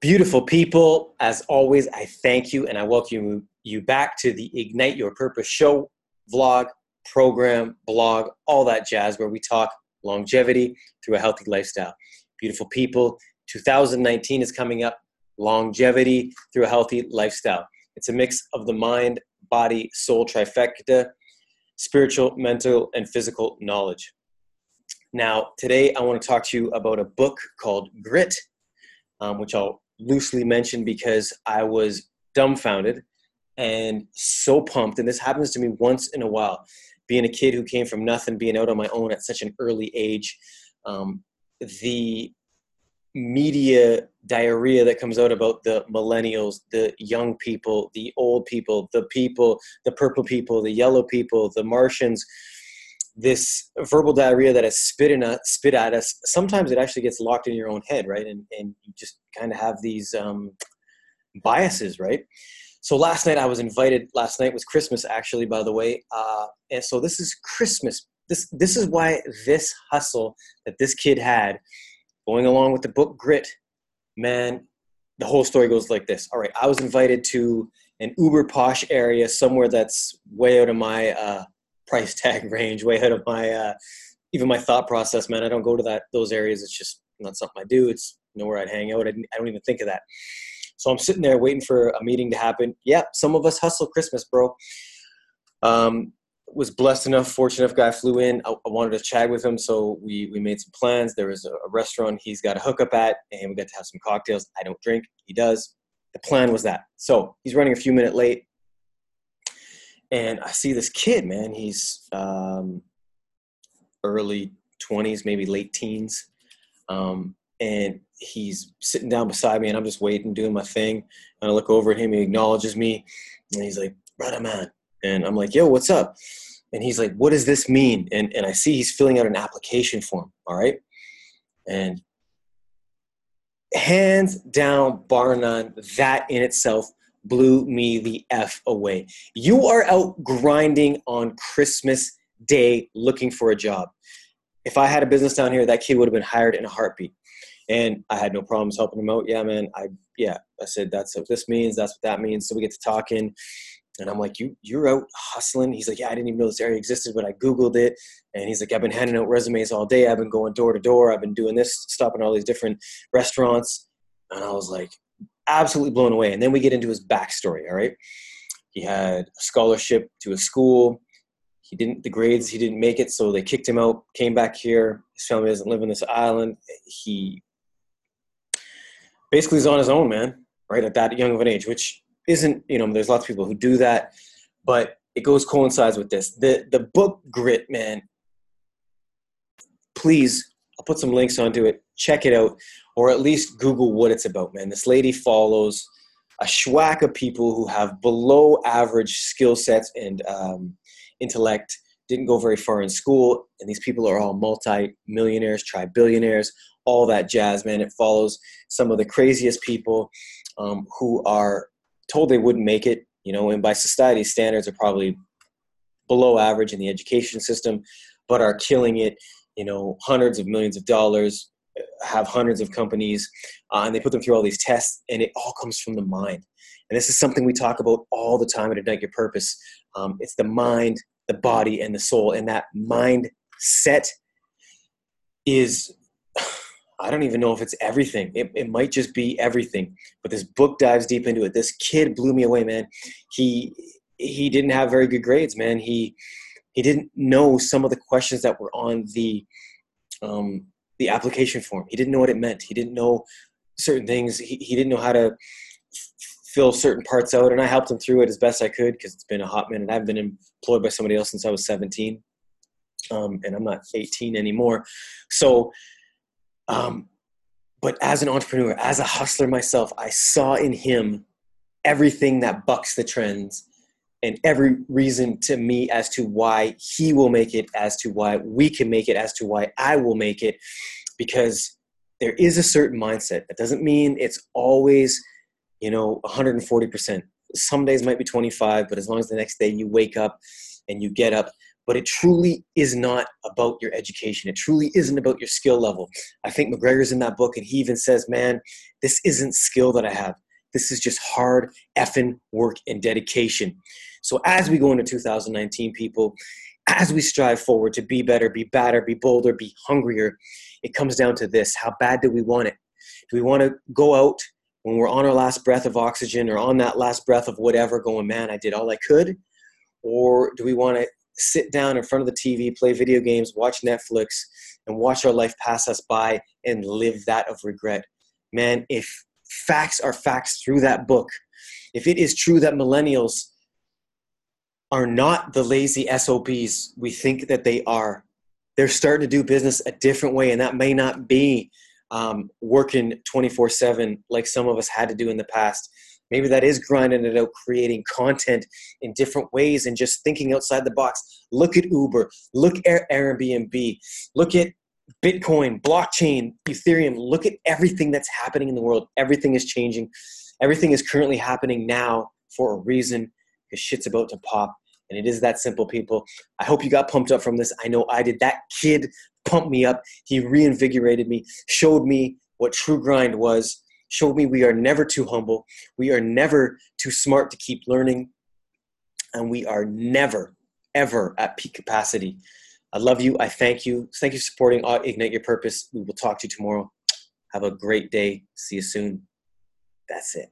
Beautiful people, as always, I thank you and I welcome you back to the Ignite Your Purpose show, vlog, program, blog, all that jazz, where we talk longevity through a healthy lifestyle. Beautiful people, 2019 is coming up, longevity through a healthy lifestyle. It's a mix of the mind, body, soul trifecta, spiritual, mental, and physical knowledge. Now, today I want to talk to you about a book called Grit, um, which I'll loosely mentioned because I was dumbfounded and so pumped. And this happens to me once in a while. Being a kid who came from nothing, being out on my own at such an early age, um, the media diarrhea that comes out about the millennials, the young people, the old people, the people, the purple people, the yellow people, the Martians, this verbal diarrhea that is spit in a, spit at us sometimes it actually gets locked in your own head right and, and you just kind of have these um, biases right so last night i was invited last night was christmas actually by the way uh, and so this is christmas this this is why this hustle that this kid had going along with the book grit man the whole story goes like this all right i was invited to an uber posh area somewhere that's way out of my uh, price tag range, way out of my uh, even my thought process. Man, I don't go to that those areas. It's just not something I do. It's nowhere I'd hang out. I, I don't even think of that. So I'm sitting there waiting for a meeting to happen. Yeah, some of us hustle Christmas, bro. Um, was blessed enough, fortunate enough. Guy flew in. I, I, wanted to chat with him, so we we made some plans. There was a, a restaurant he's got a hookup at, and we got to have some cocktails. I don't drink. He does. The plan was that. So he's running a few minutes late and I see this kid, man. He's um, early 20s, maybe late teens. Um, and he's sitting down beside me, and I'm just waiting, doing my thing. And I look over at him, he acknowledges me, and he's like, Brother man. And I'm like, Yo, what's up? And he's like, What does this mean? And, and I see he's filling out an application form, all right? And hands down, bar none, that in itself blew me the F away. You are out grinding on Christmas Day looking for a job. If I had a business down here, that kid would have been hired in a heartbeat. And I had no problems helping him out. Yeah, man. I yeah, I said that's what this means, that's what that means. So we get to talking. And I'm like, you you're out hustling. He's like, yeah, I didn't even know this area existed, but I Googled it. And he's like, I've been handing out resumes all day. I've been going door to door. I've been doing this, stopping all these different restaurants. And I was like, absolutely blown away. And then we get into his backstory. All right, he had a scholarship to a school. He didn't the grades. He didn't make it, so they kicked him out. Came back here. His family doesn't live on this island. He basically is on his own, man. Right at that young of an age, which isn't you know. There's lots of people who do that, but it goes coincides with this. The the book Grit, man. Please, I'll put some links onto it. Check it out or at least Google what it's about, man. This lady follows a schwack of people who have below average skill sets and um, intellect, didn't go very far in school, and these people are all multi millionaires, tri billionaires, all that jazz, man. It follows some of the craziest people um, who are told they wouldn't make it, you know, and by society standards are probably below average in the education system, but are killing it, you know, hundreds of millions of dollars, have hundreds of companies uh, and they put them through all these tests and it all comes from the mind and this is something we talk about all the time at ignite your purpose um, it's the mind the body and the soul and that mindset is i don't even know if it's everything it, it might just be everything but this book dives deep into it this kid blew me away man he he didn't have very good grades man he he didn't know some of the questions that were on the um, the application form. He didn't know what it meant. He didn't know certain things. He, he didn't know how to fill certain parts out, and I helped him through it as best I could because it's been a hot minute. I've been employed by somebody else since I was 17, um, and I'm not 18 anymore. So, um, but as an entrepreneur, as a hustler myself, I saw in him everything that bucks the trends and every reason to me as to why he will make it, as to why we can make it, as to why I will make it, because there is a certain mindset. That doesn't mean it's always, you know, 140%. Some days might be 25, but as long as the next day you wake up and you get up but it truly is not about your education. It truly isn't about your skill level. I think McGregor's in that book, and he even says, Man, this isn't skill that I have. This is just hard effing work and dedication. So as we go into 2019, people, as we strive forward to be better, be badder be bolder, be hungrier, it comes down to this how bad do we want it? Do we want to go out when we're on our last breath of oxygen or on that last breath of whatever, going, man, I did all I could? Or do we want to sit down in front of the TV, play video games, watch Netflix, and watch our life pass us by and live that of regret? Man, if facts are facts through that book, if it is true that millennials are not the lazy SOBs we think that they are, they're starting to do business a different way, and that may not be um, working 24 7 like some of us had to do in the past. Maybe that is grinding it out, creating content in different ways and just thinking outside the box. Look at Uber, look at Airbnb, look at Bitcoin, blockchain, Ethereum. Look at everything that's happening in the world. Everything is changing. Everything is currently happening now for a reason because shit's about to pop. And it is that simple, people. I hope you got pumped up from this. I know I did. That kid pumped me up. He reinvigorated me, showed me what true grind was, showed me we are never too humble. We are never too smart to keep learning. And we are never, ever at peak capacity. I love you. I thank you. Thank you for supporting Ignite Your Purpose. We will talk to you tomorrow. Have a great day. See you soon. That's it.